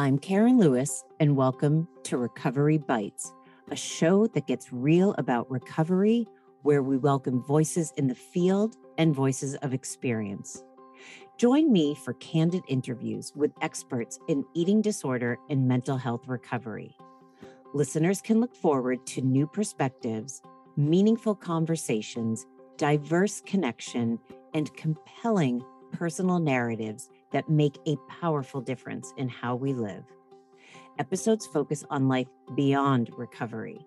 I'm Karen Lewis, and welcome to Recovery Bites, a show that gets real about recovery, where we welcome voices in the field and voices of experience. Join me for candid interviews with experts in eating disorder and mental health recovery. Listeners can look forward to new perspectives, meaningful conversations, diverse connection, and compelling personal narratives that make a powerful difference in how we live. Episodes focus on life beyond recovery,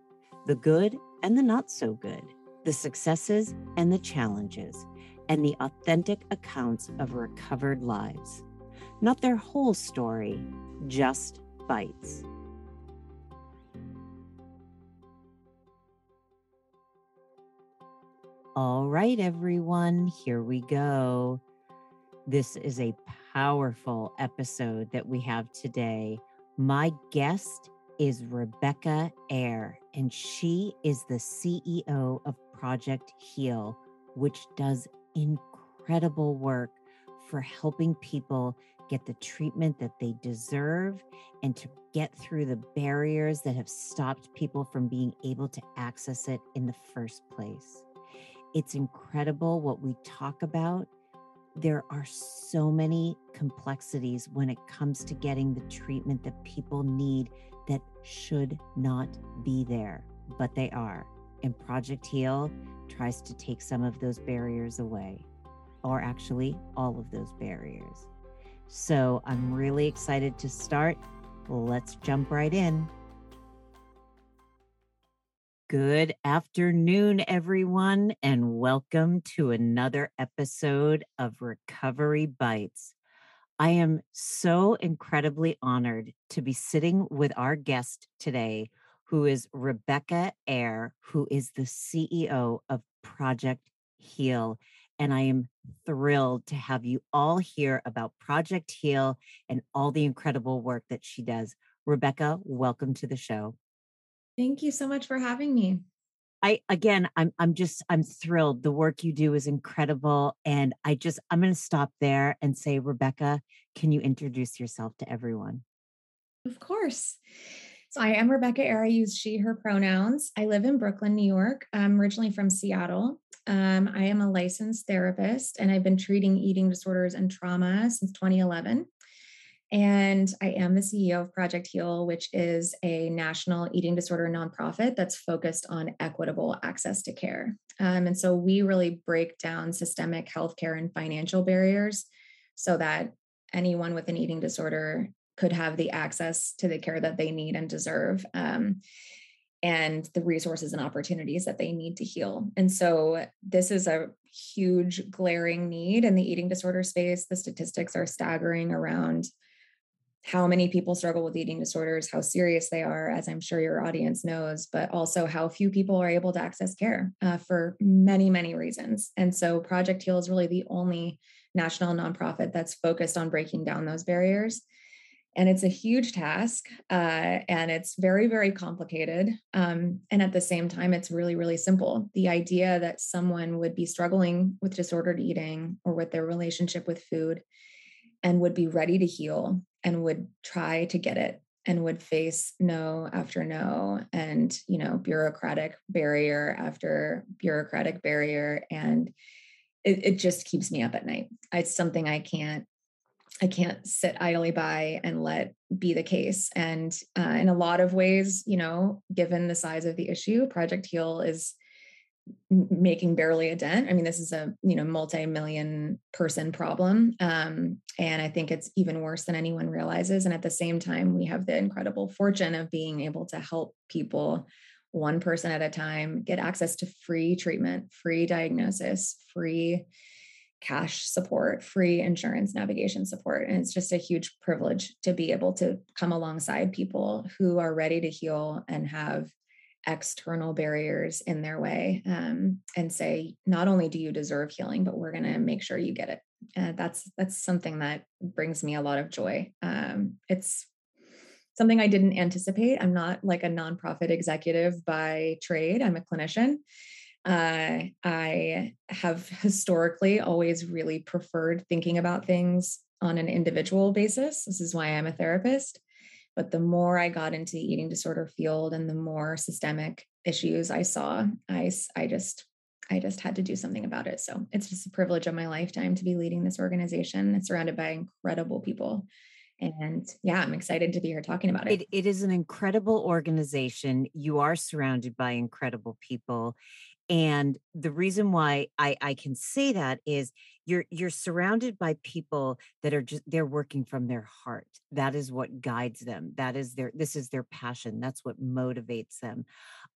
the good and the not so good, the successes and the challenges, and the authentic accounts of recovered lives. Not their whole story, just bites. All right, everyone, here we go. This is a powerful episode that we have today. My guest is Rebecca Eyre, and she is the CEO of Project Heal, which does incredible work for helping people get the treatment that they deserve and to get through the barriers that have stopped people from being able to access it in the first place. It's incredible what we talk about there are so many complexities when it comes to getting the treatment that people need that should not be there, but they are. And Project Heal tries to take some of those barriers away, or actually all of those barriers. So I'm really excited to start. Let's jump right in. Good afternoon, everyone, and welcome to another episode of Recovery Bites. I am so incredibly honored to be sitting with our guest today, who is Rebecca Eyre, who is the CEO of Project Heal. And I am thrilled to have you all hear about Project Heal and all the incredible work that she does. Rebecca, welcome to the show. Thank you so much for having me. I again I'm I'm just I'm thrilled. The work you do is incredible and I just I'm going to stop there and say Rebecca, can you introduce yourself to everyone? Of course. So I am Rebecca Eyre. I use she, her pronouns. I live in Brooklyn, New York. I'm originally from Seattle. Um, I am a licensed therapist and I've been treating eating disorders and trauma since 2011. And I am the CEO of Project Heal, which is a national eating disorder nonprofit that's focused on equitable access to care. Um, and so we really break down systemic healthcare and financial barriers so that anyone with an eating disorder could have the access to the care that they need and deserve. Um, and the resources and opportunities that they need to heal. And so, this is a huge glaring need in the eating disorder space. The statistics are staggering around how many people struggle with eating disorders, how serious they are, as I'm sure your audience knows, but also how few people are able to access care uh, for many, many reasons. And so Project Heal is really the only national nonprofit that's focused on breaking down those barriers. And it's a huge task uh, and it's very, very complicated. Um, and at the same time, it's really, really simple. The idea that someone would be struggling with disordered eating or with their relationship with food and would be ready to heal and would try to get it and would face no after no and you know bureaucratic barrier after bureaucratic barrier and it, it just keeps me up at night. It's something i can't i can't sit idly by and let be the case and uh, in a lot of ways you know given the size of the issue project heal is making barely a dent. I mean, this is a you know multi-million person problem, um, and I think it's even worse than anyone realizes. And at the same time, we have the incredible fortune of being able to help people one person at a time get access to free treatment, free diagnosis, free cash support, free insurance navigation support. And it's just a huge privilege to be able to come alongside people who are ready to heal and have external barriers in their way um, and say not only do you deserve healing but we're going to make sure you get it. Uh, that's that's something that brings me a lot of joy. Um, it's something i didn't anticipate. I'm not like a nonprofit executive by trade. I'm a clinician. Uh, i have historically always really preferred thinking about things on an individual basis. This is why i'm a therapist But the more I got into the eating disorder field and the more systemic issues I saw, I, I just I just had to do something about it. So it's just a privilege of my lifetime to be leading this organization. It's surrounded by incredible people. And yeah, I'm excited to be here talking about it. it. It is an incredible organization. You are surrounded by incredible people. And the reason why I, I can say that is you're you're surrounded by people that are just they're working from their heart. That is what guides them. That is their this is their passion. That's what motivates them.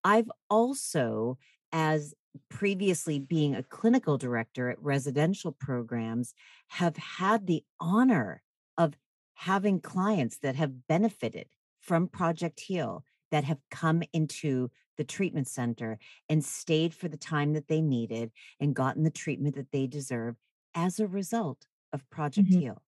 I've also as previously being a clinical director at residential programs have had the honor of having clients that have benefited from project heal that have come into the treatment center and stayed for the time that they needed and gotten the treatment that they deserve as a result of Project mm-hmm. Heal.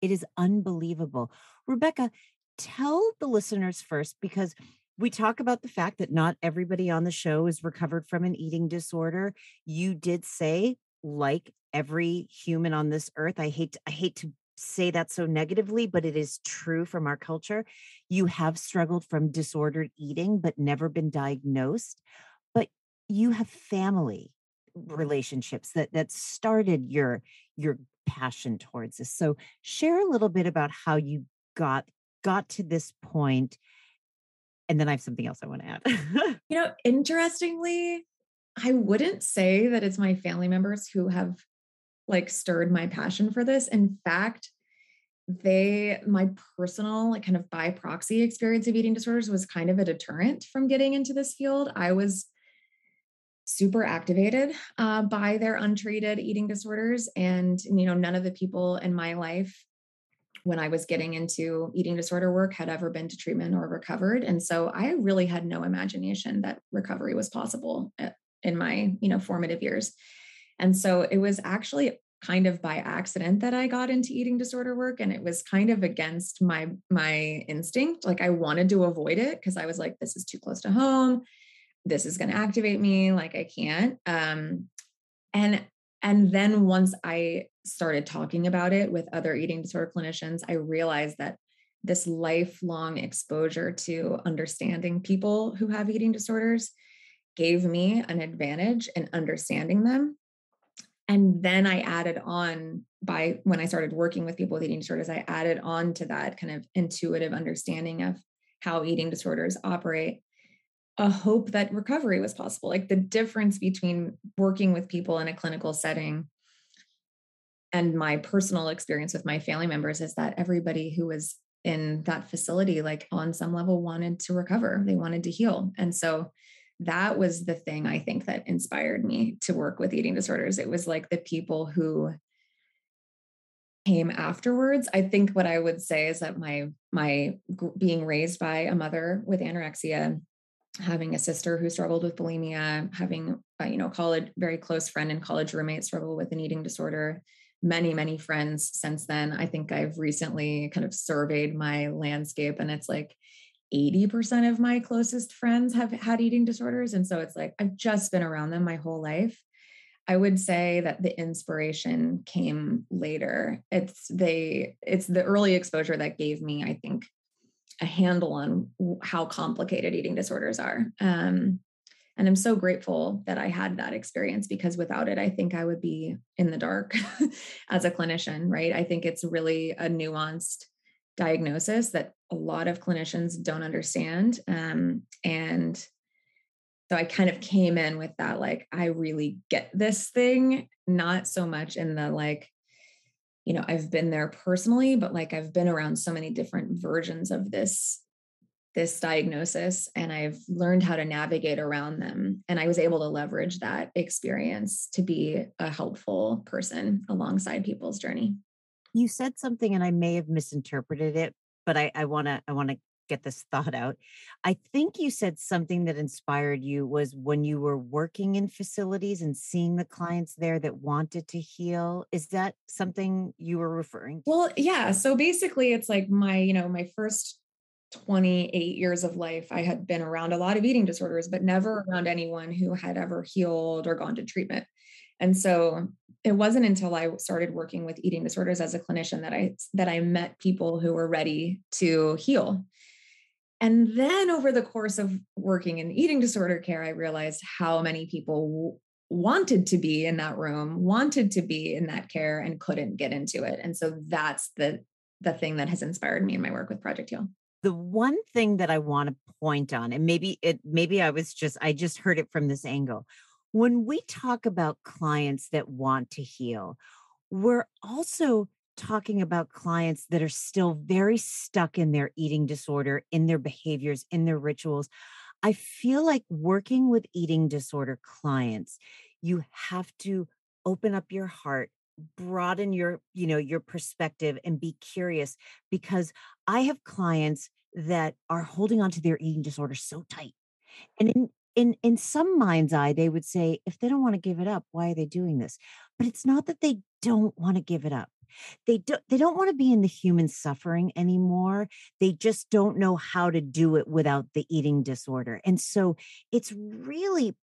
It is unbelievable. Rebecca, tell the listeners first because we talk about the fact that not everybody on the show is recovered from an eating disorder. You did say, like every human on this earth, I hate I hate to say that so negatively, but it is true from our culture. You have struggled from disordered eating, but never been diagnosed. But you have family relationships that that started your your passion towards this. So share a little bit about how you got got to this point and then I have something else I want to add. you know, interestingly, I wouldn't say that it's my family members who have like stirred my passion for this. In fact, they my personal like kind of by proxy experience of eating disorders was kind of a deterrent from getting into this field. I was super activated uh, by their untreated eating disorders and you know none of the people in my life when I was getting into eating disorder work had ever been to treatment or recovered. And so I really had no imagination that recovery was possible eh, in my, you know, formative years. And so it was actually kind of by accident that I got into eating disorder work and it was kind of against my my instinct. Like I wanted to avoid it because I was like this is too close to home. This is going to activate me. Like I can't. Um and and then once I started talking about it with other eating disorder clinicians I realized that this lifelong exposure to understanding people who have eating disorders gave me an advantage in understanding them and then i added on by when i started working with people with eating disorders i added on to that kind of intuitive understanding of how eating disorders operate a hope that recovery was possible. Like the difference between working with people in a clinical setting and my personal experience with my family members is that everybody who was in that facility like on some level wanted to recover. They wanted to heal. And so that was the thing I think that inspired me to work with eating disorders. It was like the people who came afterwards. I think what I would say is that my my being raised by a mother with anorexia, having a sister who struggled with bulimia, having a, you know college very close friend and college roommate struggle with an eating disorder, many many friends since then. I think I've recently kind of surveyed my landscape and it's like 80% of my closest friends have had eating disorders. And so it's like I've just been around them my whole life. I would say that the inspiration came later. It's they it's the early exposure that gave me, I think, a handle on how complicated eating disorders are. Um, and I'm so grateful that I had that experience because without it, I think I would be in the dark as a clinician, right? I think it's really a nuanced diagnosis that a lot of clinicians don't understand. Um, and so I kind of came in with that, like, I really get this thing, not so much in the like, you know, I've been there personally, but like I've been around so many different versions of this this diagnosis and I've learned how to navigate around them. And I was able to leverage that experience to be a helpful person alongside people's journey you said something and I may have misinterpreted it, but I, I wanna I wanna get this thought out. I think you said something that inspired you was when you were working in facilities and seeing the clients there that wanted to heal. Is that something you were referring to? Well, yeah. So basically it's like my, you know, my first 28 years of life, I had been around a lot of eating disorders, but never mm-hmm. around anyone who had ever healed or gone to treatment. And so it wasn't until I started working with eating disorders as a clinician that I that I met people who were ready to heal. And then over the course of working in eating disorder care, I realized how many people wanted to be in that room, wanted to be in that care and couldn't get into it. And so that's the the thing that has inspired me in my work with Project Heal. The one thing that I want to point on and maybe it maybe I was just I just heard it from this angle. When we talk about clients that want to heal, we're also talking about clients that are still very stuck in their eating disorder, in their behaviors, in their rituals. I feel like working with eating disorder clients, you have to open up your heart broaden your you know your perspective and be curious because i have clients that are holding on to their eating disorder so tight and in in in some mind's eye they would say if they don't want to give it up why are they doing this but it's not that they don't want to give it up they don't they don't want to be in the human suffering anymore they just don't know how to do it without the eating disorder and so it's really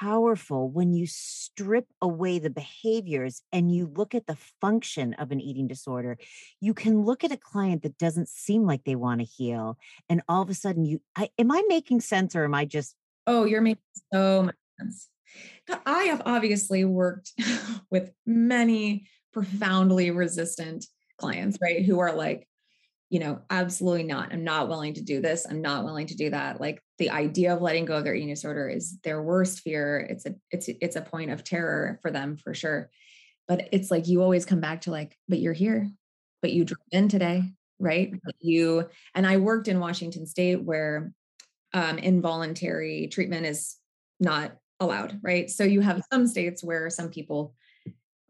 powerful when you strip away the behaviors and you look at the function of an eating disorder. You can look at a client that doesn't seem like they want to heal, and all of a sudden, you I, am I making sense or am I just? Oh, you're making so much sense. I have obviously worked with many profoundly resistant clients, right? Who are like, you know, absolutely not. I'm not willing to do this. I'm not willing to do that. Like the idea of letting go of their eating disorder is their worst fear. It's a it's it's a point of terror for them for sure. But it's like you always come back to like, but you're here, but you drove in today, right? You and I worked in Washington State where um, involuntary treatment is not allowed, right? So you have some states where some people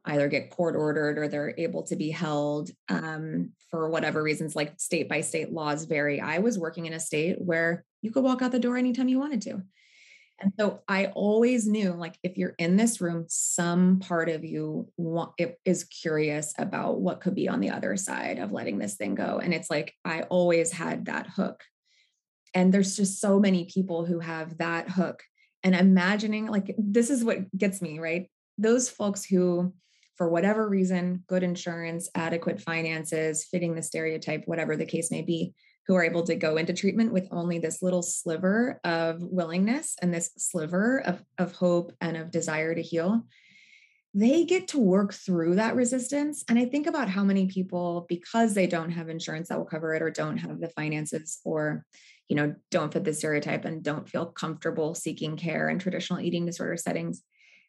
either get court ordered or they're able to be held um, for whatever reasons, like state by state laws vary. I was working in a state where you could walk out the door anytime you wanted to. And so I always knew like if you're in this room, some part of you want, is curious about what could be on the other side of letting this thing go. And it's like I always had that hook. And there's just so many people who have that hook. And imagining like this is what gets me, right? Those folks who for whatever reason, good insurance, adequate finances, fitting the stereotype, whatever the case may be, who are able to go into treatment with only this little sliver of willingness and this sliver of, of hope and of desire to heal, they get to work through that resistance. And I think about how many people, because they don't have insurance that will cover it or don't have the finances or you know don't fit the stereotype and don't feel comfortable seeking care in traditional eating disorder settings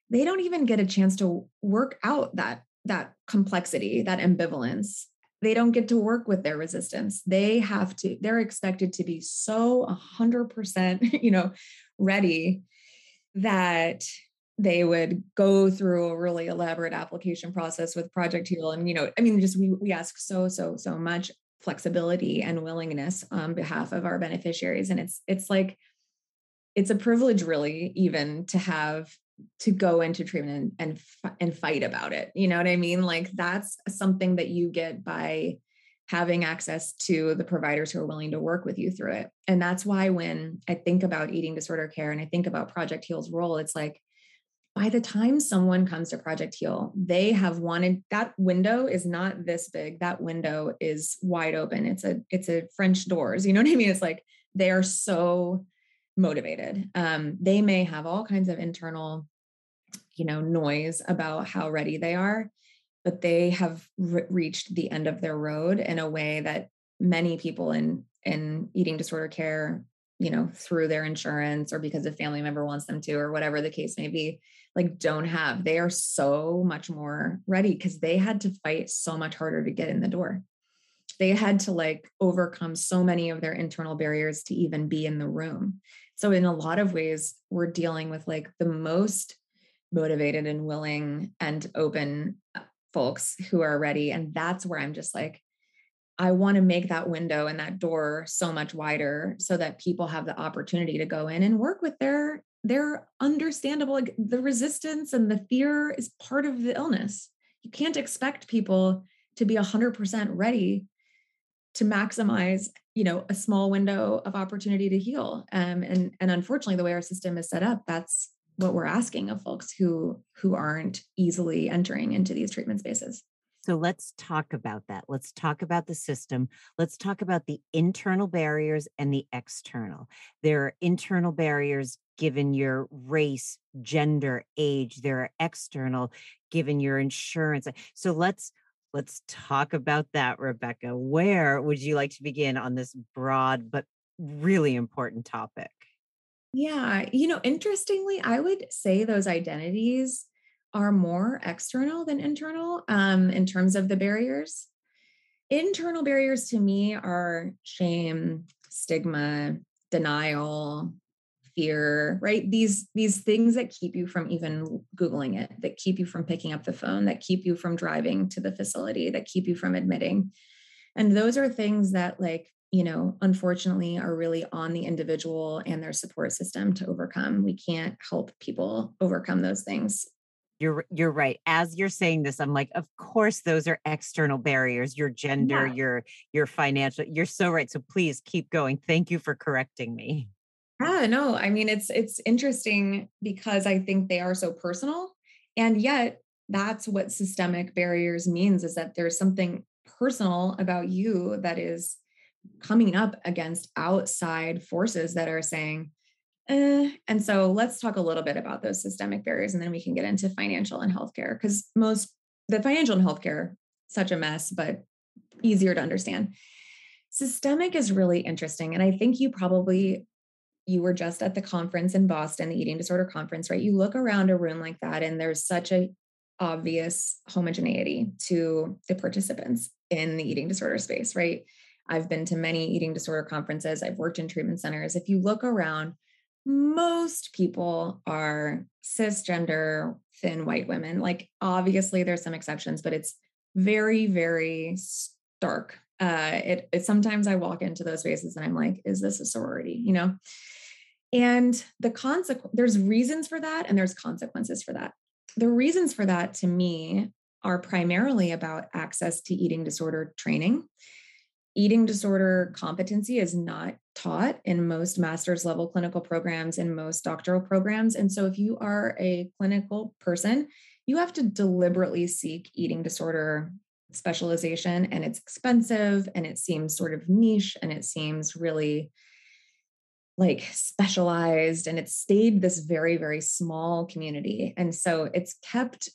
they don't even get a chance to work out that that complexity that ambivalence. They don't get to work with their resistance. They have to they're expected to be so 100% you know ready that they would go through a really elaborate application process with project heal. And you know i mean just we, we ask so so so much flexibility and willingness on behalf of our beneficiaries. And it's it's like it's a privilege really even to have to go into treatment and and, and fight about it. You know what i mean? Like that's something that you get by having access to the providers who are willing to work with you through it. And that's why when i think about eating disorder care and i think about project heal's role it's like by the time someone comes to project heal they have wanted that window is not this big. That window is wide open. It's a it's a french doors. You know what i mean? It's like they are so motivated. Um, they may have all kinds of internal, you know, noise about how ready they are, but they have re- reached the end of their road in a way that many people in in eating disorder care, you know, through their insurance or because a family member wants them to, or whatever the case may be, like don't have. They are so much more ready because they had to fight so much harder to get in the door they had to like overcome so many of their internal barriers to even be in the room so, in a lot of ways, we're dealing with like the most motivated and willing and open uh, folks who are ready. And that's where I'm just like, I want to make that window and that door so much wider so that people have the opportunity to go in and work with their their understandable like the resistance and the fear is part of the illness. You can't expect people to be 100% ready to maximize you know a small window of opportunity to heal um, and and unfortunately the way our system is set up that's what we're asking of folks who who aren't easily entering into these treatment spaces. So let's talk about that. Let's talk about the system. Let's talk about the internal barriers and the external. There are internal barriers given your race, gender, age. There are external given your insurance. So let's let's talk about that, Rebecca. Where would you like to begin on this broad but really important topic? Yeah, you know, interestingly, I would say those identities are more external than internal um, in terms of the barriers. Internal barriers to me are shame, stigma, denial, fear, right? These these things that keep you from even googling it, that keep you from picking up the phone, that keep you from driving to the facility, that keep you from admitting. And those are things that like you know, unfortunately, are really on the individual and their support system to overcome. We can't help people overcome those things. You're you're right. As you're saying this, I'm like, of course, those are external barriers. Your gender, yeah. your your financial. You're so right. So please keep going. Thank you for correcting me. Yeah, no, I mean it's it's interesting because I think they are so personal, and yet that's what systemic barriers means is that there's something personal about you that is coming up against outside forces that are saying, eh. and so let's talk a little bit about those systemic barriers and then we can get into financial and healthcare because most the financial and healthcare such a mess but easier to understand systemic is really interesting and i think you probably you were just at the conference in boston the eating disorder conference right you look around a room like that and there's such a obvious homogeneity to the participants in the eating disorder space right I've been to many eating disorder conferences. I've worked in treatment centers. If you look around, most people are cisgender, thin white women. Like, obviously, there's some exceptions, but it's very, very stark. Uh, it, it sometimes I walk into those spaces and I'm like, is this a sorority? You know? And the consequence, there's reasons for that and there's consequences for that. The reasons for that to me are primarily about access to eating disorder training eating disorder competency is not taught in most master's level clinical programs and most doctoral programs. And so, if you are a clinical person, you have to deliberately seek eating disorder specialization, and it's expensive and it seems sort of niche and it seems really like specialized and it's stayed this very very small community and so it's kept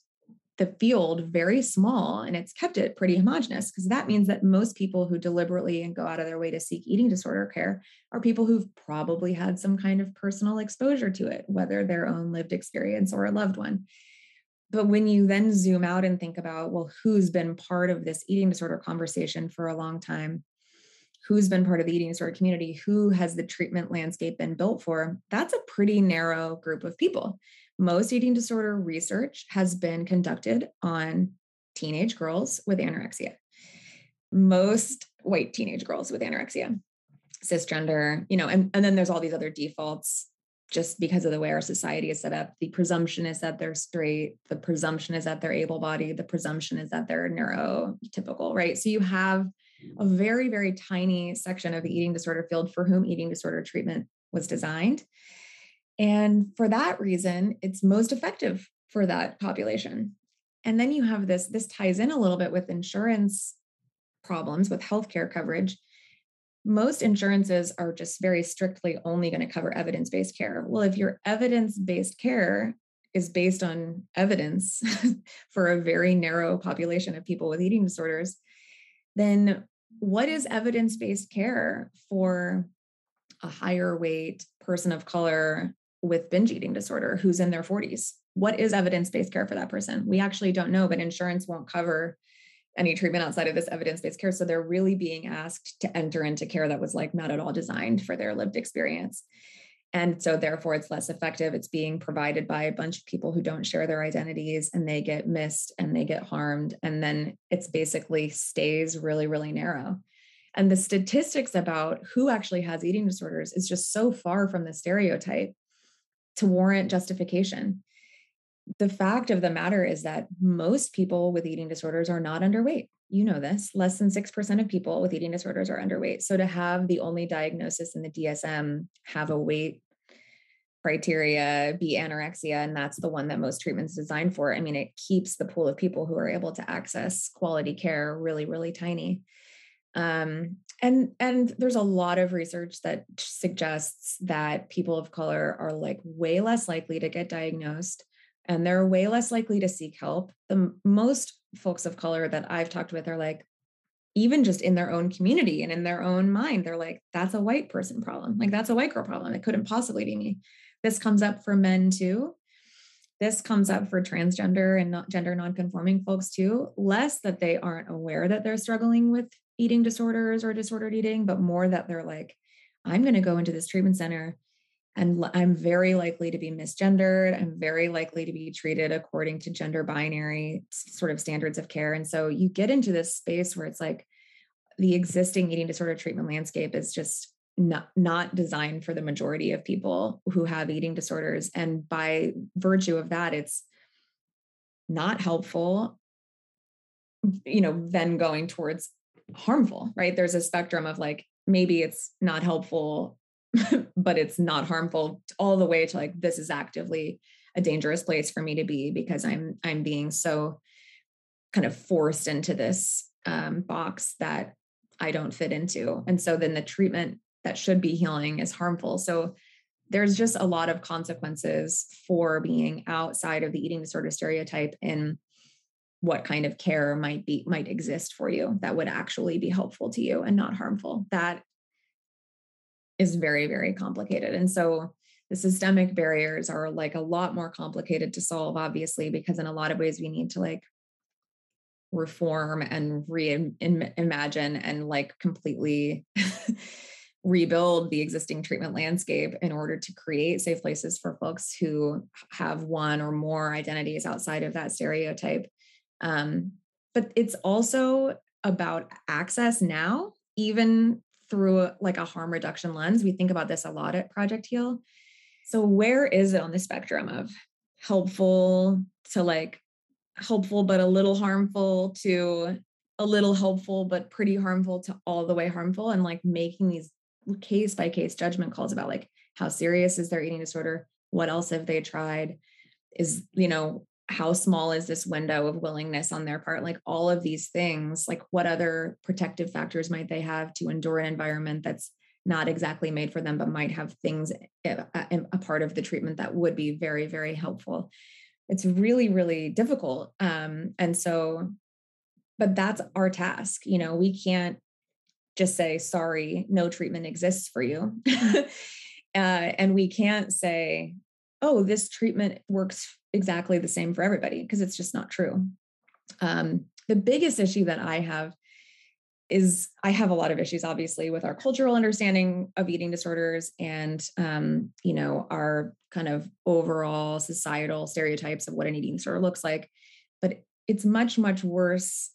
the field very small and it's kept it pretty homogenous because that means that most people who deliberately and go out of their way to seek eating disorder care are people who've probably had some kind of personal exposure to it, whether their own lived experience or a loved one. But when you then zoom out and think about, well, who's been part of this eating disorder conversation for a long time? Who's been part of the eating disorder community? Who has the treatment landscape been built for? That's a pretty narrow group of people most eating disorder research has been conducted on teenage girls with anorexia. Most white teenage girls with anorexia, cisgender, you know, and, and then there's all these other defaults just because of the way our society is set up. The presumption is that they're straight, the presumption is that they're able bodied, the presumption is that they're neurotypical, right? So you have a very, very tiny section of the eating disorder field for whom eating disorder treatment was designed. And for that reason, it's most effective for that population. And then you have this, this ties in a little bit with insurance problems with healthcare coverage. Most insurances are just very strictly only going to cover evidence based care. Well, if your evidence based care is based on evidence for a very narrow population of people with eating disorders, then what is evidence based care for a higher weight person of color with binge eating disorder who's in their 40s. What is evidence based care for that person? We actually don't know, but insurance won't cover any treatment outside of this evidence based care. So they're really being asked to enter into care that was like not at all designed for their lived experience. And so, therefore, it's less effective. It's being provided by a bunch of people who don't share their identities and they get missed and they get harmed. And then it's basically stays really, really narrow. And the statistics about who actually has eating disorders is just so far from the stereotype to warrant justification. The fact of the matter is that most people with eating disorders are not underweight. You know this. Less than 6% of people with eating disorders are underweight. So to have the only diagnosis in the DSM have a weight criteria be anorexia and that's the one that most treatments designed for i mean it keeps the pool of people who are able to access quality care really really tiny um, and and there's a lot of research that suggests that people of color are like way less likely to get diagnosed and they're way less likely to seek help. The most folks of color that i've talked with are like even just in their own community and in their own mind they're like that's a white person problem. Like that's a white girl problem. It couldn't possibly be me. This comes up for men too. This comes up for transgender and not gender nonconforming folks too less that they aren't aware that they're struggling with eating disorders or disordered eating, but more that they're like, I'm going to go into this treatment center and I'm very likely to be misgendered. I'm very likely to be treated according to gender binary sort of standards of care. And so you get into this space where it's like the existing eating disorder treatment landscape is just not not designed for the majority of people who have eating disorders and by virtue of that it's not helpful you know then going towards harmful, right? There's a spectrum of like, maybe it's not helpful, but it's not harmful all the way to like, this is actively a dangerous place for me to be because I'm, I'm being so kind of forced into this um, box that I don't fit into. And so then the treatment that should be healing is harmful. So there's just a lot of consequences for being outside of the eating disorder stereotype in what kind of care might be might exist for you that would actually be helpful to you and not harmful. That is very very complicated. And so the systemic barriers are like a lot more complicated to solve obviously because in a lot of ways we need to like reform and reimagine and like completely rebuild the existing treatment landscape in order to create safe places for folks who have one or more identities outside of that stereotype um, but it's also about access now, even through like a harm reduction lens. We think about this a lot at Project Heal. So, where is it on the spectrum of helpful to like helpful but a little harmful to a little helpful but pretty harmful to all the way harmful and like making these case by case judgment calls about like how serious is their eating disorder what else have they tried is you know how small is this window of willingness on their part? Like all of these things like what other protective factors might they have to endure an environment that's not exactly made for them but might have things eh, a, part of the treatment that would be very very helpful? It's really really difficult um and so but that's our task you know? We can't just say sorry no treatment exists for you. Uh, and we can't say oh this treatment works exactly the same for everybody because it's just not true. Um, the biggest issue that I have is I have a lot of issues, obviously, with our cultural understanding of eating disorders and, um, you know, our kind of overall societal stereotypes of what an eating disorder looks like. But it's much, much worse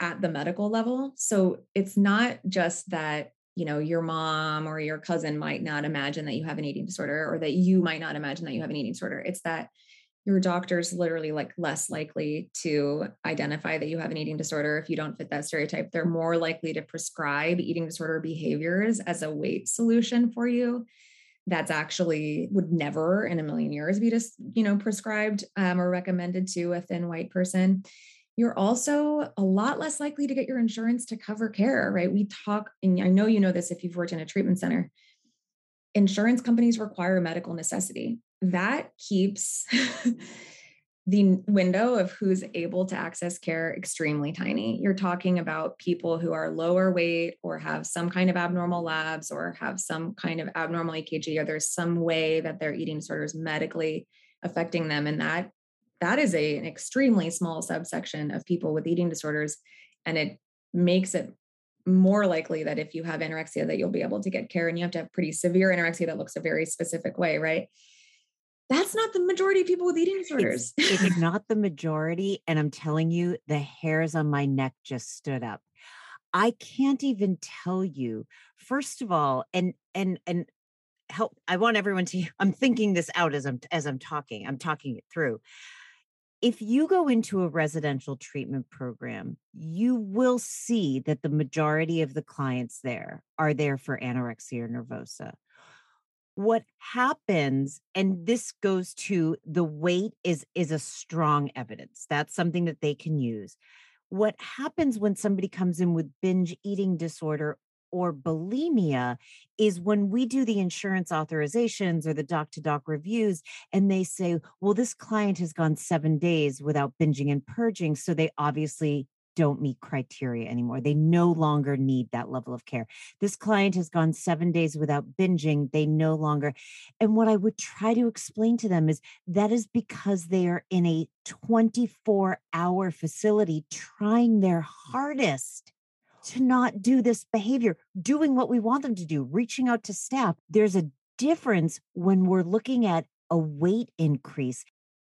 at the medical level. So it's not just that you know your mom or your cousin might not imagine that you have an eating disorder or that you might not imagine that you have an eating disorder it's that your doctor's literally like less likely to identify that you have an eating disorder if you don't fit that stereotype. They're more likely to prescribe eating disorder behaviors as a weight solution for you. That's actually would never in a million years be just, you know, prescribed um, or recommended to a thin white person. You're also a lot less likely to get your insurance to cover care, right? We talk, and I know you know this if you've worked in a treatment center. Insurance companies require medical necessity that keeps the window of who's able to access care extremely tiny. You're talking about people who are lower weight or have some kind of abnormal labs or have some kind of abnormal EKG or there's some way that their eating disorder is medically affecting them and that that is a, an extremely small subsection of people with eating disorders and it makes it more likely that if you have anorexia that you'll be able to get care and you have to have pretty severe anorexia that looks a very specific way right that's not the majority of people with eating disorders. It's, it's not the majority. And I'm telling you, the hairs on my neck just stood up. I can't even tell you, first of all, and and and help i want everyone to i'm thinking this out as i'm as i'm talking i'm talking it through if you go into a residential treatment program you will see that the majority of the clients there are there for anorexia nervosa. What happens and this goes to the weight is is a strong evidence. That's something that they can use. What happens when somebody comes in with binge eating disorder or bulimia is when we do the insurance authorizations or the doc to doc reviews and they say well this client has gone 7 days without binging and purging so they obviously don't meet criteria anymore. They no longer need that level of care. This client has gone seven days without binging. They no longer. And what I would try to explain to them is that is because they are in a 24 hour facility trying their hardest to not do this behavior, doing what we want them to do, reaching out to staff. There's a difference when we're looking at a weight increase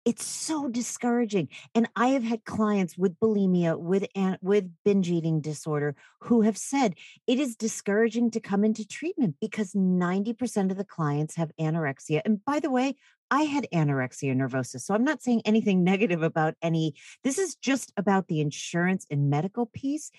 it's so discouraging and i have had clients with bulimia with with binge eating disorder who have said it is discouraging to come into treatment because 90% of the clients have anorexia and by the way I had anorexia nervosa. So I'm not saying anything negative about any. This is just about the insurance and medical piece.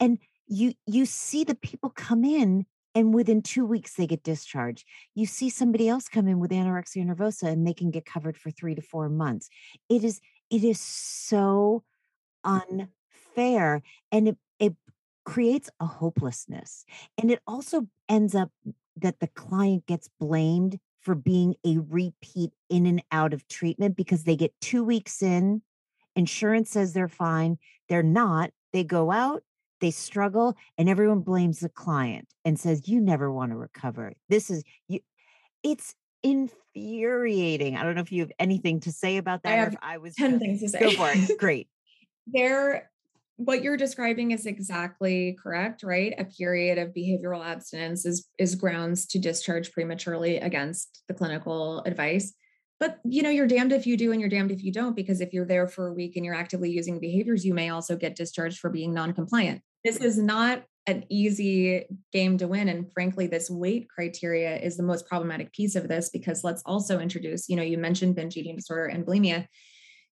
And you you see the people come in and within two weeks they get discharged. You see somebody else come in with anorexia nervosa and they can get covered for three to four months. It is it is so unfair and it, it creates a hopelessness. And it also ends up that the client gets blamed for being a repeat in and out of treatment because they get two weeks in, insurance says they're fine, they're not, they go out, they struggle and everyone blames the client and says you never want to recover. This is you it's infuriating. I don't know if you have anything to say about that i have i was 10 things to say. go for it. Great. There what you're describing is exactly correct right? A period of behavioral abstinence is is grounds to discharge prematurely against the clinical advice. But you know you're damned if you do and you're damned if you don't because if you're there for a week and you're actively using behaviors you may also get discharged for being non-compliant this is not an easy game to win. And frankly, this weight criteria is the most problematic piece of this because let's also introduce, you know, you mentioned binge eating disorder and bulimia.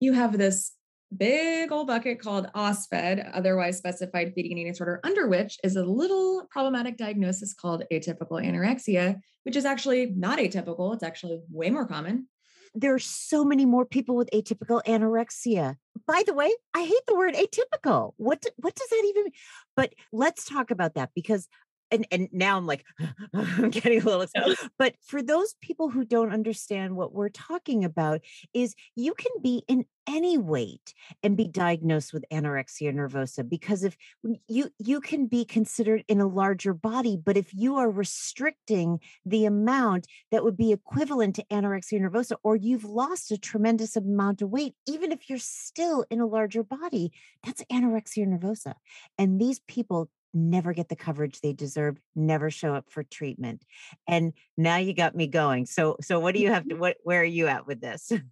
You have this big old bucket called OSFED, otherwise specified feeding and eating disorder, under which is a little problematic diagnosis called atypical anorexia, which is actually not atypical. It's actually way more common there are so many more people with atypical anorexia. By the way, I hate the word atypical. What what does that even mean? But let's talk about that because and and now I'm like I'm getting a little excited. But for those people who don't understand what we're talking about is you can be in any weight and be diagnosed with anorexia nervosa because if you you can be considered in a larger body but if you are restricting the amount that would be equivalent to anorexia nervosa or you've lost a tremendous amount of weight even if you're still in a larger body that's anorexia nervosa and these people never get the coverage they deserve never show up for treatment and now you got me going. So so what do you have to what where are you at with this?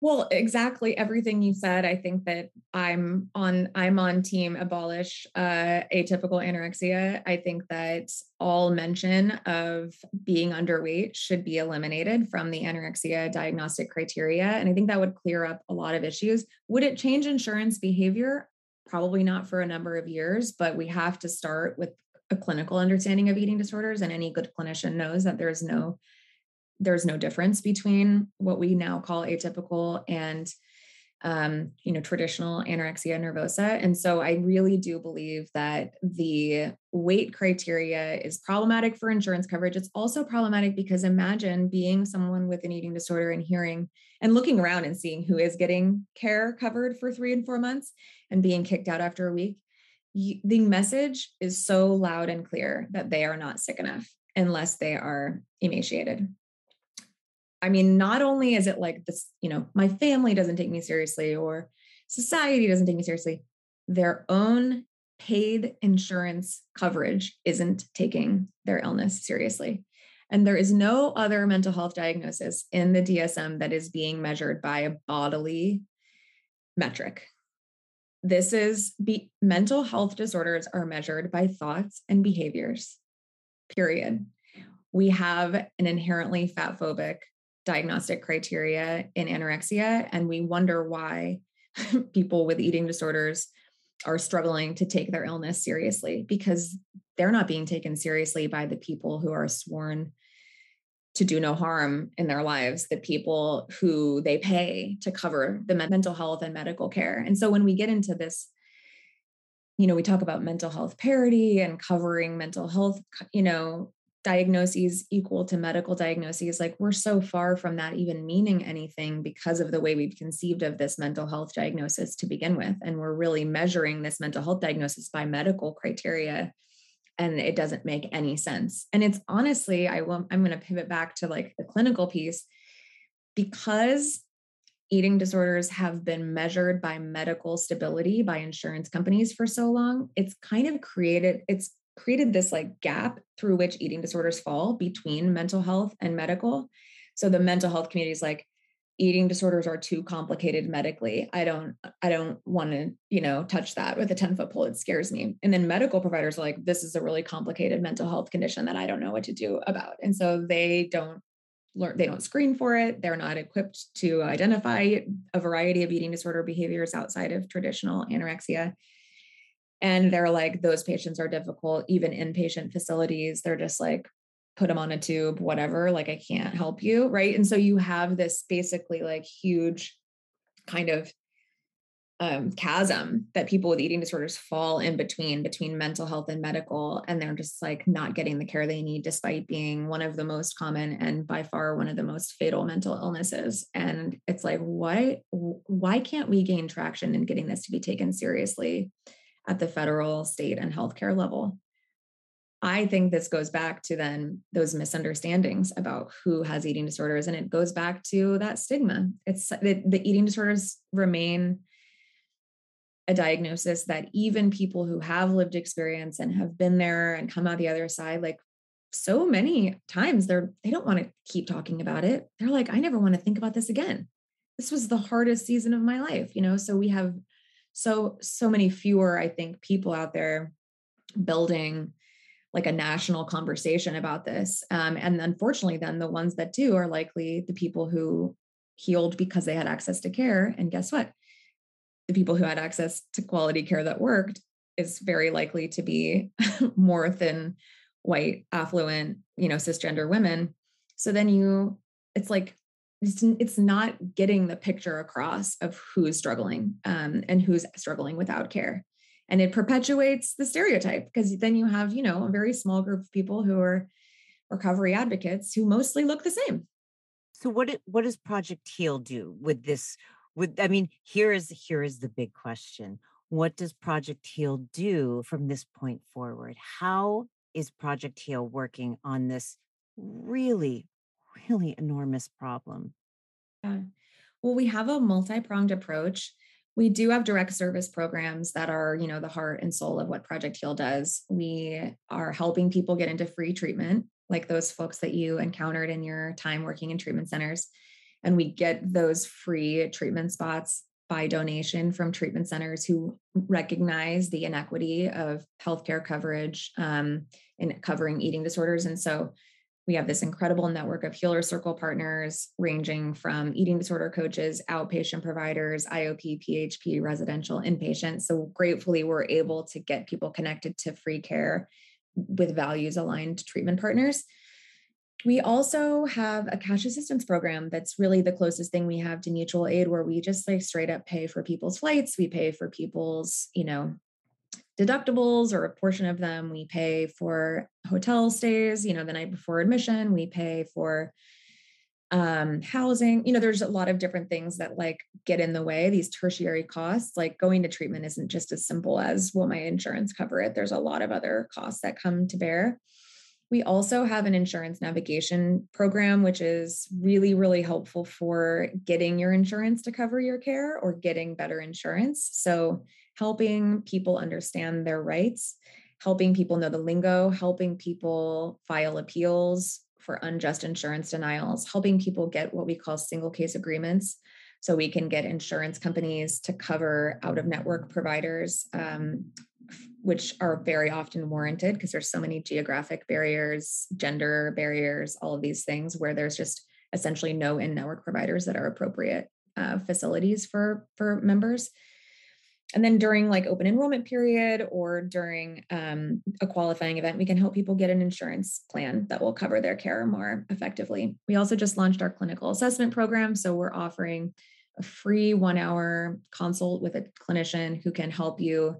Well exactly everything you said i think that i'm on i'm on team abolish uh, atypical anorexia. I think that all mention of being underweight should be eliminated from the anorexia diagnostic criteria and i think that would clear up a lot of issues. Would it change insurance behavior probably not for a number of years, but we have to start with a clinical understanding of eating disorders. And any good clinician knows that there's no there's no difference between what we now call atypical and um, you know, traditional anorexia nervosa. And so I really do believe that the weight criteria is problematic for insurance coverage. It's also problematic because imagine being someone with an eating disorder and hearing and looking around and seeing who is getting care covered for three and four months and being kicked out after a week. The message is so loud and clear that they are not sick enough unless they are emaciated. I mean, not only is it like this, you know, my family doesn't take me seriously or society doesn't take me seriously, their own paid insurance coverage isn't taking their illness seriously. And there is no other mental health diagnosis in the DSM that is being measured by a bodily metric. This is be, mental health disorders are measured by thoughts and behaviors, period. We have an inherently fat phobic diagnostic criteria in anorexia. And we wonder why people with eating disorders are struggling to take their illness seriously because they're not being taken seriously by the people who are sworn to do no harm in their lives, the people who they pay to cover the mental health and medical care. And so when we get into this, you know, we talk about mental health parity and covering mental health, you know, diagnoses equal to medical diagnoses like we're so far from that even meaning anything because of the way we've conceived of this mental health diagnosis to begin with. And we're really measuring this mental health diagnosis by medical criteria and it doesn't make any sense. And it's honestly i will i'm going to pivot back to like the clinical piece. Because eating disorders have been measured by medical stability by insurance companies for so long it's kind of created it's created this like gap through which eating disorders fall between mental health and medical. So the mental health community is like, eating disorders are too complicated medically. I don't, I don't want to, you know, touch that with a 10 foot pole. It scares me. And then medical providers are like, this is a really complicated mental health condition that I don't know what to do about. And so they don't learn, they don't screen for it. They're not equipped to identify a variety of eating disorder behaviors outside of traditional anorexia and they're like those patients are difficult even inpatient facilities they're just like put them on a tube whatever like i can't help you right? And so you have this basically like huge kind of um, chasm that people with eating disorders fall in between between mental health and medical and they're just like not getting the care they need despite being one of the most common and by far one of the most fatal mental illnesses. And it's like why why can't we gain traction in getting this to be taken seriously at the federal, state, and healthcare level. I think this goes back to then those misunderstandings about who has eating disorders. And it goes back to that stigma. It's the, the eating disorders remain a diagnosis that even people who have lived experience and have been there and come out the other side, like so many times they're they don't want to keep talking about it. They're like, I never want to think about this again. This was the hardest season of my life, you know. So we have so so many fewer i think people out there building like a national conversation about this um, and unfortunately then the ones that do are likely the people who healed because they had access to care and guess what? The people who had access to quality care that worked is very likely to be more than white affluent you know cisgender women. So then you it's like it's, it's not getting the picture across of who's struggling um, and who's struggling without care. And it perpetuates the stereotype because then you have you know a very small group of people who are recovery advocates who mostly look the same. So what what does project heal do with this with i mean here is here is the big question. What does project heal do from this point forward? How is project heal working on this really really enormous problem. Yeah. Well, we have a multi-pronged approach. We do have direct service programs that are, you know, the heart and soul of what Project Heal does. We are helping people get into free treatment, like those folks that you encountered in your time working in treatment centers. And we get those free treatment spots by donation from treatment centers who recognize the inequity of healthcare coverage um, in covering eating disorders. And so we have this incredible network of healer circle partners ranging from eating disorder coaches, outpatient providers, IOP, PHP, residential, inpatient. So gratefully, we're able to get people connected to free care with values aligned treatment partners. We also have a cash assistance program that's really the closest thing we have to mutual aid, where we just like straight up pay for people's flights, we pay for people's, you know, deductibles or a portion of them we pay for hotel stays you know the night before admission we pay for um housing. You know there's a lot of different things that like get in the way these tertiary costs like going to treatment isn't just as simple as will my insurance cover it? There's a lot of other costs that come to bear. We also have an insurance navigation program which is really really helpful for getting your insurance to cover your care or getting better insurance. So helping people understand their rights, helping people know the lingo, helping people file appeals for unjust insurance denials, helping people get what we call single case agreements. So we can get insurance companies to cover out of network providers, um, which are very often warranted because there's so many geographic barriers, gender barriers, all of these things where there's just essentially no in network providers that are appropriate uh, facilities for for members and then during like open enrollment period or during um, a qualifying event, we can help people get an insurance plan that will cover their care more effectively. We also just launched our clinical assessment program. So we're offering a free one hour consult with a clinician who can help you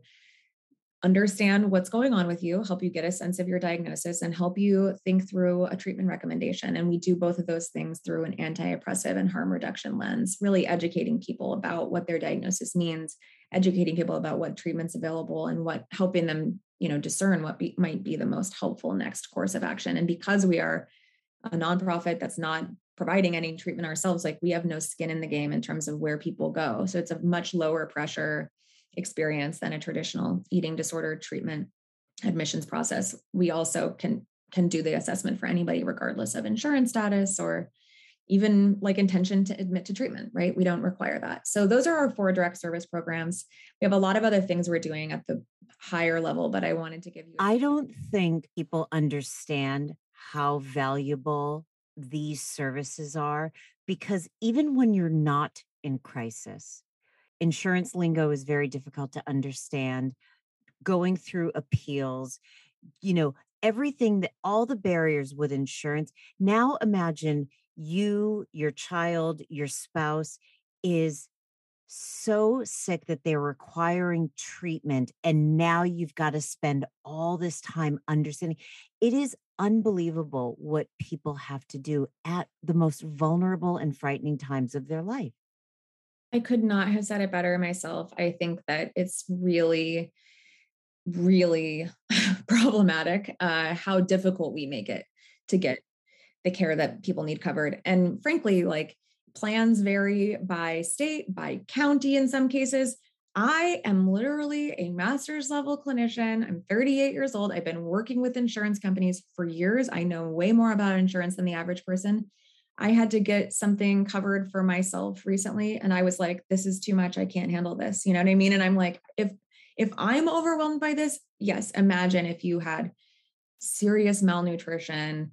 understand what's going on with you, help you get a sense of your diagnosis, and help you think through a treatment recommendation. And we do both of those things through an anti-oppressive and harm reduction lens, really educating people about what their diagnosis means, educating people about what treatments available, and what helping them, you know, discern what be, might be the most helpful next course of action. And because we are a nonprofit that's not providing any treatment ourselves, like we have no skin in the game in terms of where people go. So it's a much lower pressure experience than a traditional eating disorder treatment admissions process. We also can can do the assessment for anybody regardless of insurance status or even like intention to admit to treatment, right? We don't require that. So those are our four direct service programs. We have a lot of other things we're doing at the higher level, but I wanted to give you I don't think people understand how valuable these services are because even when you're not in crisis, insurance lingo is very difficult to understand going through appeals you know everything that all the barriers with insurance now imagine you your child your spouse is so sick that they're requiring treatment and now you've got to spend all this time understanding it is unbelievable what people have to do at the most vulnerable and frightening times of their life I could not have said it better myself. I think that it's really, really problematic uh, how difficult we make it to get the care that people need covered. And frankly, like plans vary by state, by county in some cases. I am literally a master's level clinician. I'm 38 years old. I've been working with insurance companies for years. I know way more about insurance than the average person. I had to get something covered for myself recently and I was like this is too much I can't handle this you know what I mean and I'm like if if I'm overwhelmed by this yes imagine if you had serious malnutrition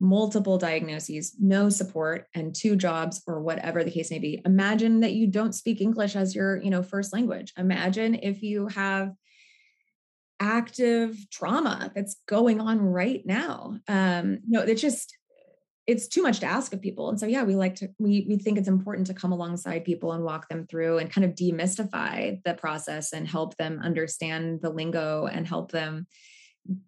multiple diagnoses no support and two jobs or whatever the case may be. Imagine that you don't speak english as your you know first language. Imagine if you have active trauma that's going on right now. Um no it's just it's too much to ask of people. And so yeah we like to we we think it's important to come alongside people and walk them through and kind of demystify the process and help them understand the lingo and help them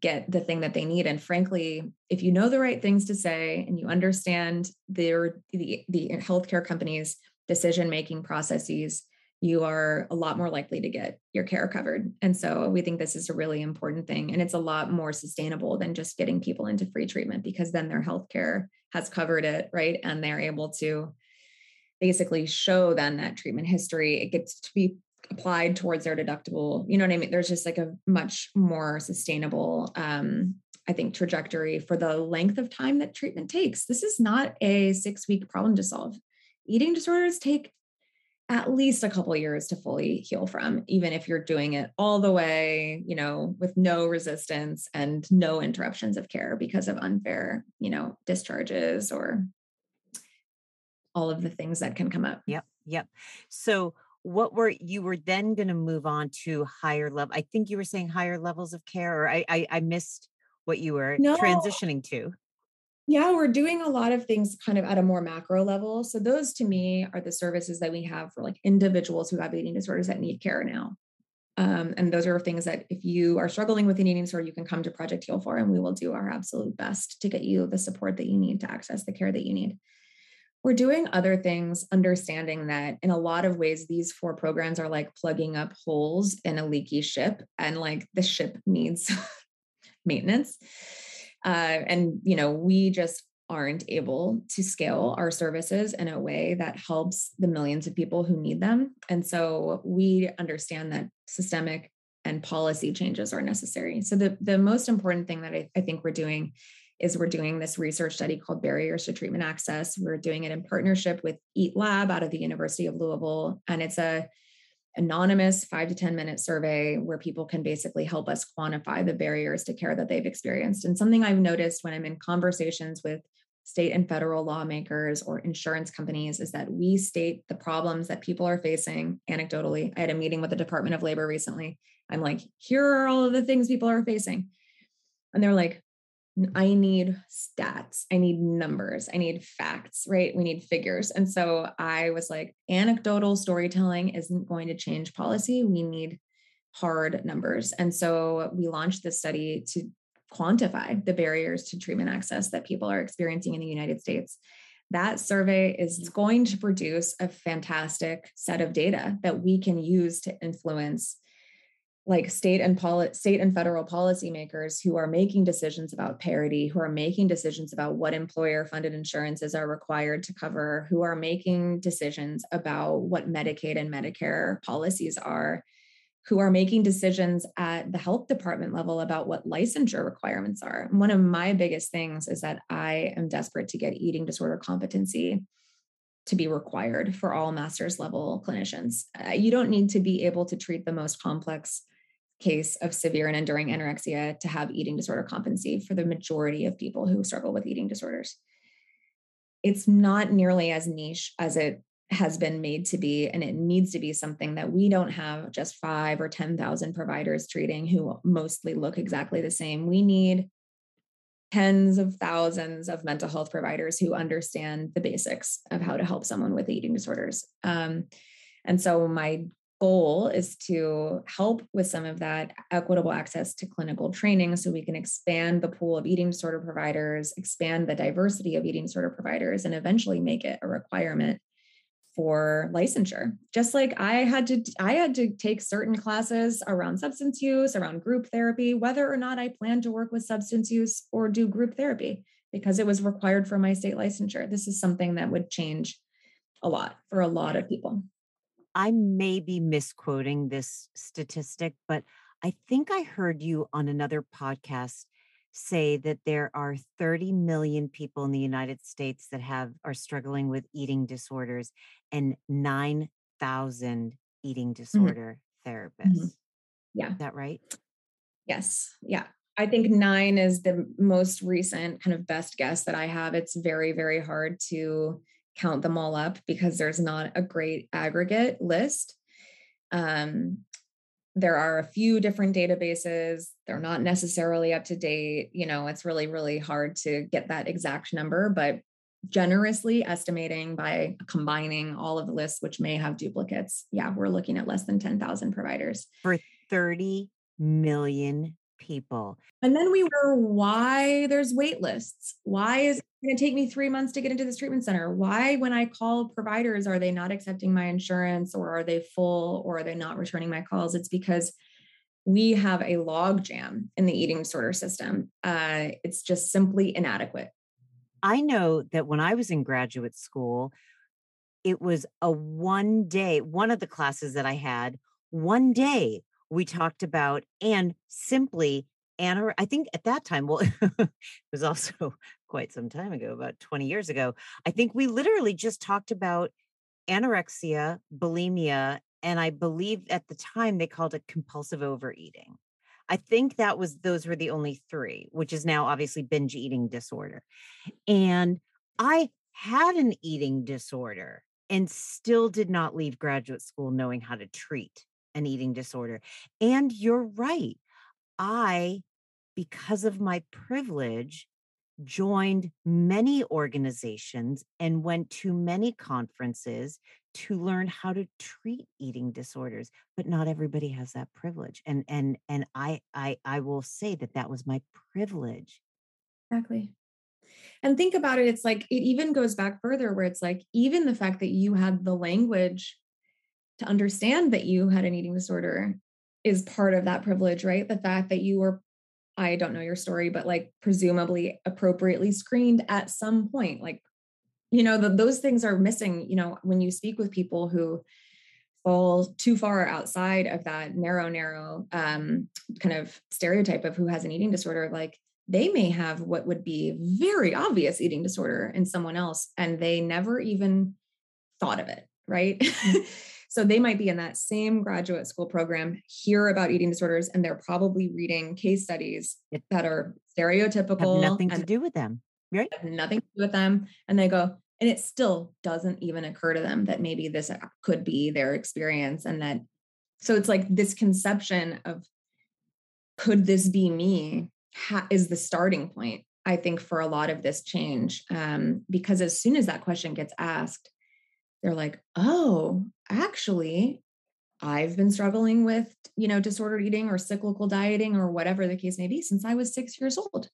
get the thing that they need and frankly if you know the right things to say and you understand their the the healthcare companies decision making processes you are a lot more likely to get your care covered. And so we think this is a really important thing. And it's a lot more sustainable than just getting people into free treatment because then their healthcare has covered it, right? And they're able to basically show then that treatment history, it gets to be applied towards their deductible. You know what I mean? There's just like a much more sustainable um, I think, trajectory for the length of time that treatment takes. This is not a six week problem to solve. Eating disorders take at least a couple years to fully heal from even if you're doing it all the way you know with no resistance and no interruptions of care because of unfair you know discharges or all of the things that can come up yep yep so what were you were then going to move on to higher level i think you were saying higher levels of care or i i, I missed what you were no. transitioning to yeah, we're doing a lot of things kind of at a more macro level. So those to me are the services that we have for like individuals who have eating disorders that need care now. Um, and those are things that if you are struggling with an eating disorder, you can come to Project Heal for, and we will do our absolute best to get you the support that you need to access the care that you need. We're doing other things, understanding that in a lot of ways, these four programs are like plugging up holes in a leaky ship, and like the ship needs maintenance. Uh, and, you know, we just aren't able to scale our services in a way that helps the millions of people who need them. And so we understand that systemic and policy changes are necessary. So the, the most important thing that I, I think we're doing is we're doing this research study called Barriers to Treatment Access. We're doing it in partnership with Eat Lab out of the University of Louisville. And it's a anonymous five to 10 minute survey where people can basically help us quantify the barriers to care that they've experienced. And something I've noticed when I'm in conversations with state and federal lawmakers or insurance companies is that we state the problems that people are facing anecdotally. I had a meeting with the Department of Labor recently. I'm like, here are all of the things people are facing. And they're like, I need stats. I need numbers. I need facts, right? We need figures. And so I was like, anecdotal storytelling isn't going to change policy. We need hard numbers. And so we launched this study to quantify the barriers to treatment access that people are experiencing in the United States. That survey is mm. going to produce a fantastic set of data that we can use to influence like state and poli- state and federal policymakers who are making decisions about parity, who are making decisions about what employer funded insurances are required to cover, who are making decisions about what Medicaid and Medicare policies are, who are making decisions at the health department level about what licensure requirements are. One of my biggest things is that I am desperate to get eating disorder competency to be required for all master's level clinicians. Uh, you don't need to be able to treat the most complex case of severe and enduring anorexia to have eating disorder competency for the majority of people who struggle with eating disorders. It's not nearly as niche as it has been made to be, and it needs to be something that we don't have just five or 10,000 providers treating who mostly look exactly the same. We need tens of thousands of mental health providers who understand the basics of how to help someone with eating disorders. Um, and so, my goal is to help with some of that equitable access to clinical training so we can expand the pool of eating disorder providers, expand the diversity of eating disorder providers, and eventually make it a requirement for licensure. Just like i had to i had to take certain classes around substance use around group therapy whether or not i plan to work with substance use or do group therapy because it was required for my state licensure. This is something that would change a lot for a lot of people I may be misquoting this statistic, but I think I heard you on another podcast say that there are 30 million people in the United States that have are struggling with eating disorders and 9,000 eating mm-hmm. disorder mm-hmm. therapists. Mm-hmm. Yeah. Is that right? Yes. Yeah. I think nine is the most recent kind of best guess that I have. It's very, very hard to count them all up because there's not a great aggregate list. Um, there are a few different databases. They're not necessarily up to date. You know, it's really, really hard to get that exact number, but generously estimating by combining all of the lists, which may have duplicates, yeah, we're looking at less than 10,000 providers. For 30 million people. And then we were why there's wait lists. Why is it going to take me three months to get into this treatment center? Why, when I call providers, are they not accepting my insurance or are they full or are they not returning my calls? It's because we have a log jam in the eating disorder system. Uh, it's just simply inadequate. I know that when I was in graduate school, it was a one day, one of the classes that I had, one day we talked about and simply Anna, I think at that time, well, it was also quite some time ago, about 20 years ago. I think we literally just talked about anorexia, bulimia, and I believe at the time they called it compulsive overeating. I think that was those were the only three, which is now obviously binge eating disorder. And I had an eating disorder and still did not leave graduate school knowing how to treat an eating disorder. And you're right. I, because of my privilege, joined many organizations and went to many conferences to learn how to treat eating disorders but not everybody has that privilege and and and i i i will say that that was my privilege exactly and think about it it's like it even goes back further where it's like even the fact that you had the language to understand that you had an eating disorder is part of that privilege, right? The fact that you were, I don't know your story, but like presumably appropriately screened at some point. Like, you know, the, those things are missing, you know, when you speak with people who fall too far outside of that narrow, narrow um, kind of stereotype of who has an eating disorder, like they may have what would be very obvious eating disorder in someone else and they never even thought of it, right? Mm. So they might be in that same graduate school program, hear about eating disorders, and they're probably reading case studies that are stereotypical. Have nothing to do with them. right. nothing to do with them. And they go, and it still doesn't even occur to them that maybe this could be their experience and that so it's like this conception of could this be me ha- is the starting point i think for a lot of this change um, because as soon as that question gets asked they're like oh actually i've been struggling with you know disordered eating or cyclical dieting or whatever the case may be since i was six years old.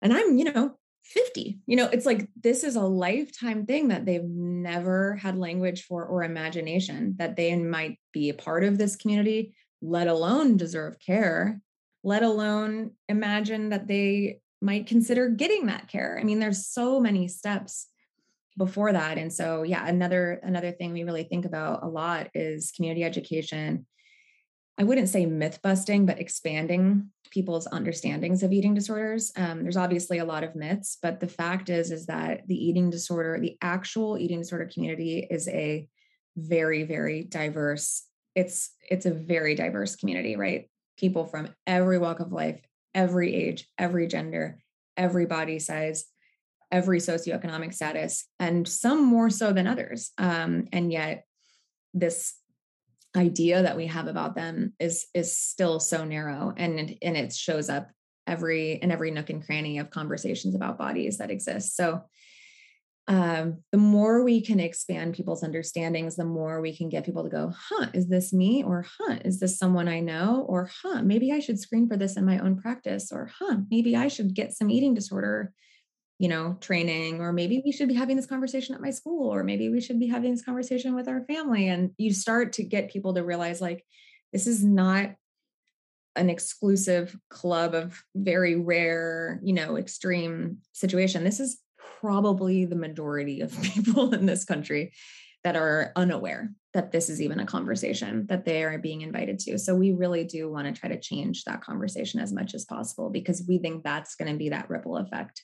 And i'm you know 50 you know it's like this is a lifetime thing that they've never had language for or imagination that they might be a part of this community let alone deserve care let alone imagine that they might consider getting that care. I mean there's so many steps before that and so yeah another another thing we really think about a lot is community education I wouldn't say myth busting, but expanding people's understandings of eating disorders. Um, there's obviously a lot of myths, but the fact is, is that the eating disorder, the actual eating disorder community is a very, very diverse. It's it's a very diverse community, right? People from every walk of life, every age, every gender, every body size, every socioeconomic status, and some more so than others. Um, and yet, this idea that we have about them is is still so narrow and and it shows up every in every nook and cranny of conversations about bodies that exist so um, the more we can expand people's understandings, the more we can get people to go, huh, is this me? Or, huh, is this someone I know? Or, huh, maybe I should screen for this in my own practice. Or, huh, maybe I should get some eating disorder you know, training, or maybe we should be having this conversation at my school, or maybe we should be having this conversation with our family. And you start to get people to realize like, this is not an exclusive club of very rare, you know, extreme situation. This is probably the majority of people in this country that are unaware that this is even a conversation that they are being invited to. So we really do want to try to change that conversation as much as possible because we think that's going to be that ripple effect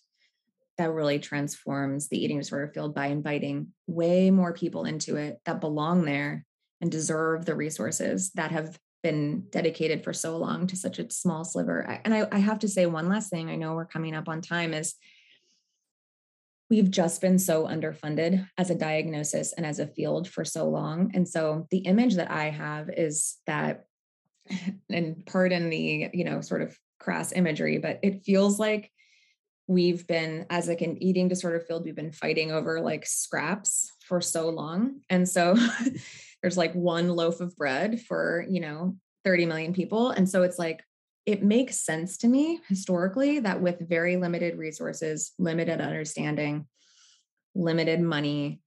that really transforms the eating disorder field by inviting way more people into it that belong there and deserve the resources that have been dedicated for so long to such a small sliver. And I, I, have to say one last thing. I know we're coming up on time is we've just been so underfunded as a diagnosis and as a field for so long. And so the image that I have is that, and pardon the, you know, sort of crass imagery, but it feels like we've been as like an eating disorder field we've been fighting over like scraps for so long. And so there's like one loaf of bread for you know 30 million people. And so it's like it makes sense to me historically that with very limited resources limited understanding limited money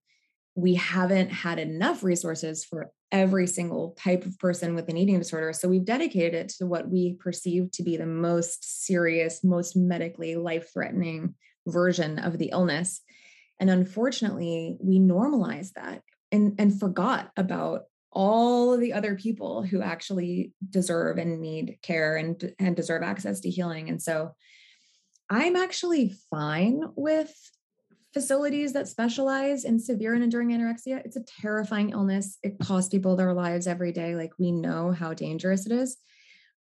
we haven't had enough resources for every single type of person with an eating disorder. So we've dedicated it to what we perceive to be the most serious, most medically life threatening version of the illness. And unfortunately, we normalized that and, and forgot about all of the other people who actually deserve and need care and, and deserve access to healing. And so I'm actually fine with facilities that specialize in severe and enduring anorexia. It's a terrifying illness. It costs people their lives every day. Like we know how dangerous it is.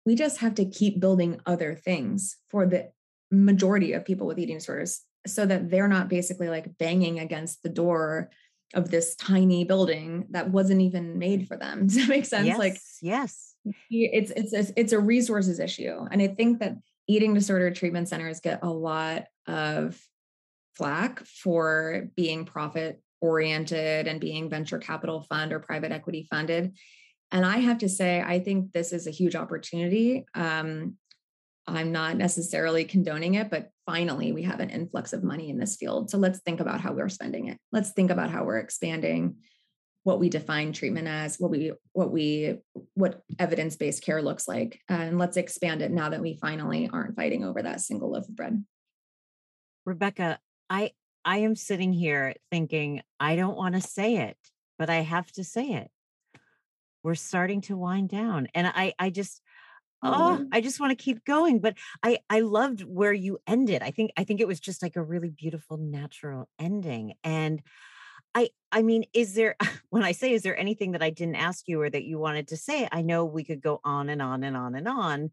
We just have to keep building other things for the majority of people with eating disorders so that they're not basically like banging against the door of this tiny building that wasn't even made for them. Does that make sense? Yes, like yes. It's it's a, it's a resources issue. And I think that eating disorder treatment centers get a lot of flack for being profit oriented and being venture capital fund or private equity funded. And I have to say, I think this is a huge opportunity. Um, I'm not necessarily condoning it, but finally we have an influx of money in this field. So let's think about how we're spending it. Let's think about how we're expanding what we define treatment as, what we what we what evidence-based care looks like. And let's expand it now that we finally aren't fighting over that single loaf of bread. Rebecca, I I am sitting here thinking I don't want to say it, but I have to say it. We're starting to wind down and I I just oh, oh I just want to keep going, but I I loved where you ended. I think I think it was just like a really beautiful natural ending and I I mean, is there when I say is there anything that I didn't ask you or that you wanted to say? I know we could go on and on and on and on,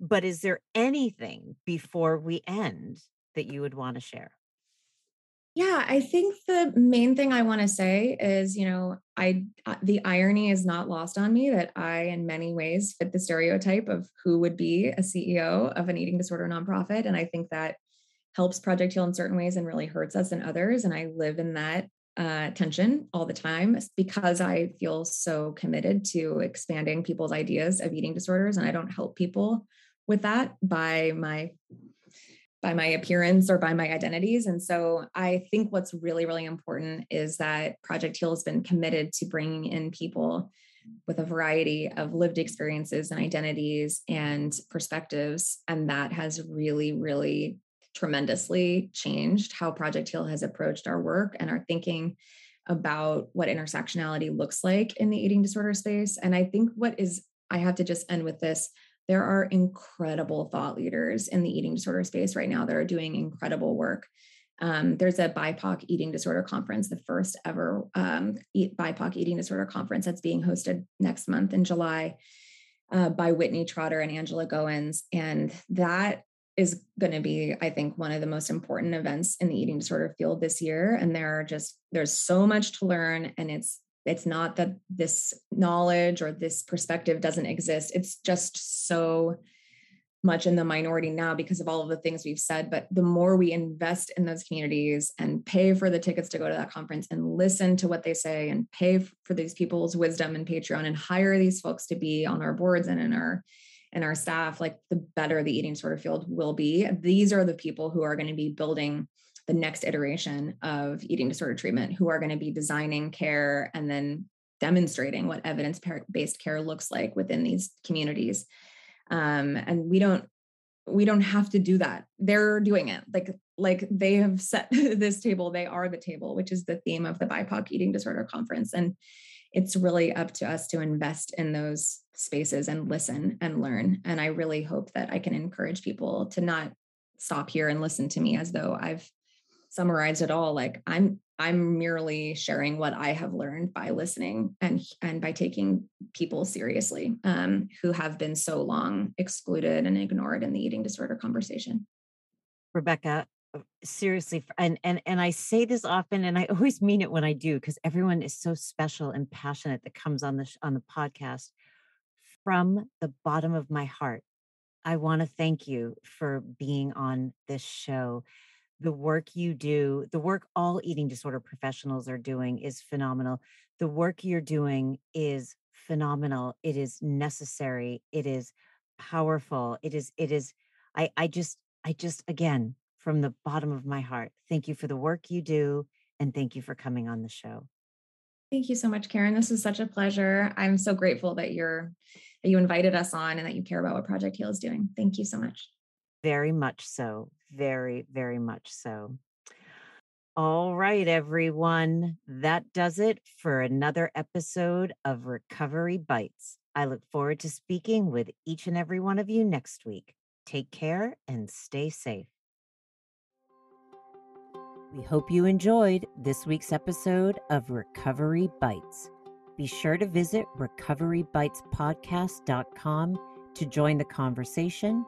but is there anything before we end that you would want to share? Yeah, I think the main thing I want to say is, you know, I uh, the irony is not lost on me that I in many ways fit the stereotype of who would be a CEO of an eating disorder nonprofit and I think that helps Project Heal in certain ways and really hurts us in others and I live in that uh, tension all the time because I feel so committed to expanding people's ideas of eating disorders and I don't help people with that by my by my appearance or by my identities. And so I think what's really, really important is that Project Heal has been committed to bringing in people with a variety of lived experiences and identities and perspectives. And that has really, really tremendously changed how Project Heal has approached our work and our thinking about what intersectionality looks like in the eating disorder space. And I think what is, I have to just end with this there are incredible thought leaders in the eating disorder space right now that are doing incredible work. Um, there's a BIPOC eating disorder conference, the first ever um, BIPOC eating disorder conference that's being hosted next month in July uh, by Whitney Trotter and Angela Goins. And that is going to be, I think, one of the most important events in the eating disorder field this year. And there are just, there's so much to learn and it's it's not that this knowledge or this perspective doesn't exist. It's just so much in the minority now because of all of the things we've said. But the more we invest in those communities and pay for the tickets to go to that conference and listen to what they say and pay for these people's wisdom and patreon and hire these folks to be on our boards and in our and our staff like the better the eating disorder field will be. These are the people who are going to be building the next iteration of eating disorder treatment who are going to be designing care and then demonstrating what evidence based care looks like within these communities. Um, and we don't we don't have to do that. They're doing it. Like like they have set this table they are the table which is the theme of the bipoc eating disorder conference. And it's really up to us to invest in those spaces and listen and learn. And i really hope that i can encourage people to not stop here and listen to me as though i've summarize it all like i'm i'm merely sharing what i have learned by listening and and by taking people seriously um, who have been so long excluded and ignored in the eating disorder conversation. Rebecca uh, seriously and and and i say this often and i always mean it when i do because everyone is so special and passionate that comes on the on the podcast. From the bottom of my heart i want to thank you for being on this show the work you do, the work all eating disorder professionals are doing is phenomenal. The work you're doing is phenomenal. It is necessary. It is powerful. It is, it is, I, I just, I just, again, from the bottom of my heart, thank you for the work you do. And thank you for coming on the show. Thank you so much, Karen. This is such a pleasure. I'm so grateful that you're, that you invited us on and that you care about what Project Heal is doing. Thank you so much. Very much so. Very, very much so. All right, everyone. That does it for another episode of Recovery Bites. I look forward to speaking with each and every one of you next week. Take care and stay safe. We hope you enjoyed this week's episode of Recovery Bites. Be sure to visit recoverybitespodcast.com to join the conversation,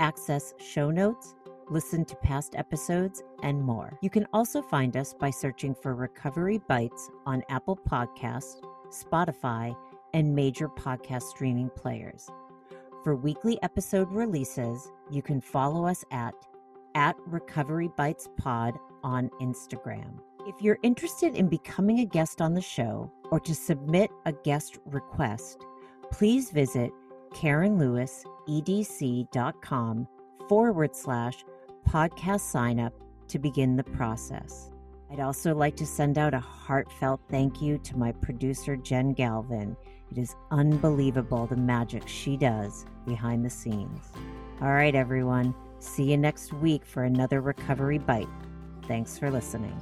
access show notes, listen to past episodes, and more. You can also find us by searching for Recovery Bites on Apple Podcasts, Spotify, and major podcast streaming players. For weekly episode releases, you can follow us at at Recovery Bites Pod on Instagram. If you're interested in becoming a guest on the show or to submit a guest request, please visit KarenLewisEDC.com forward slash podcast sign up to begin the process. I'd also like to send out a heartfelt thank you to my producer, Jen Galvin. It is unbelievable the magic she does behind the scenes. All right, everyone. See you next week for another Recovery Bite. Thanks for listening.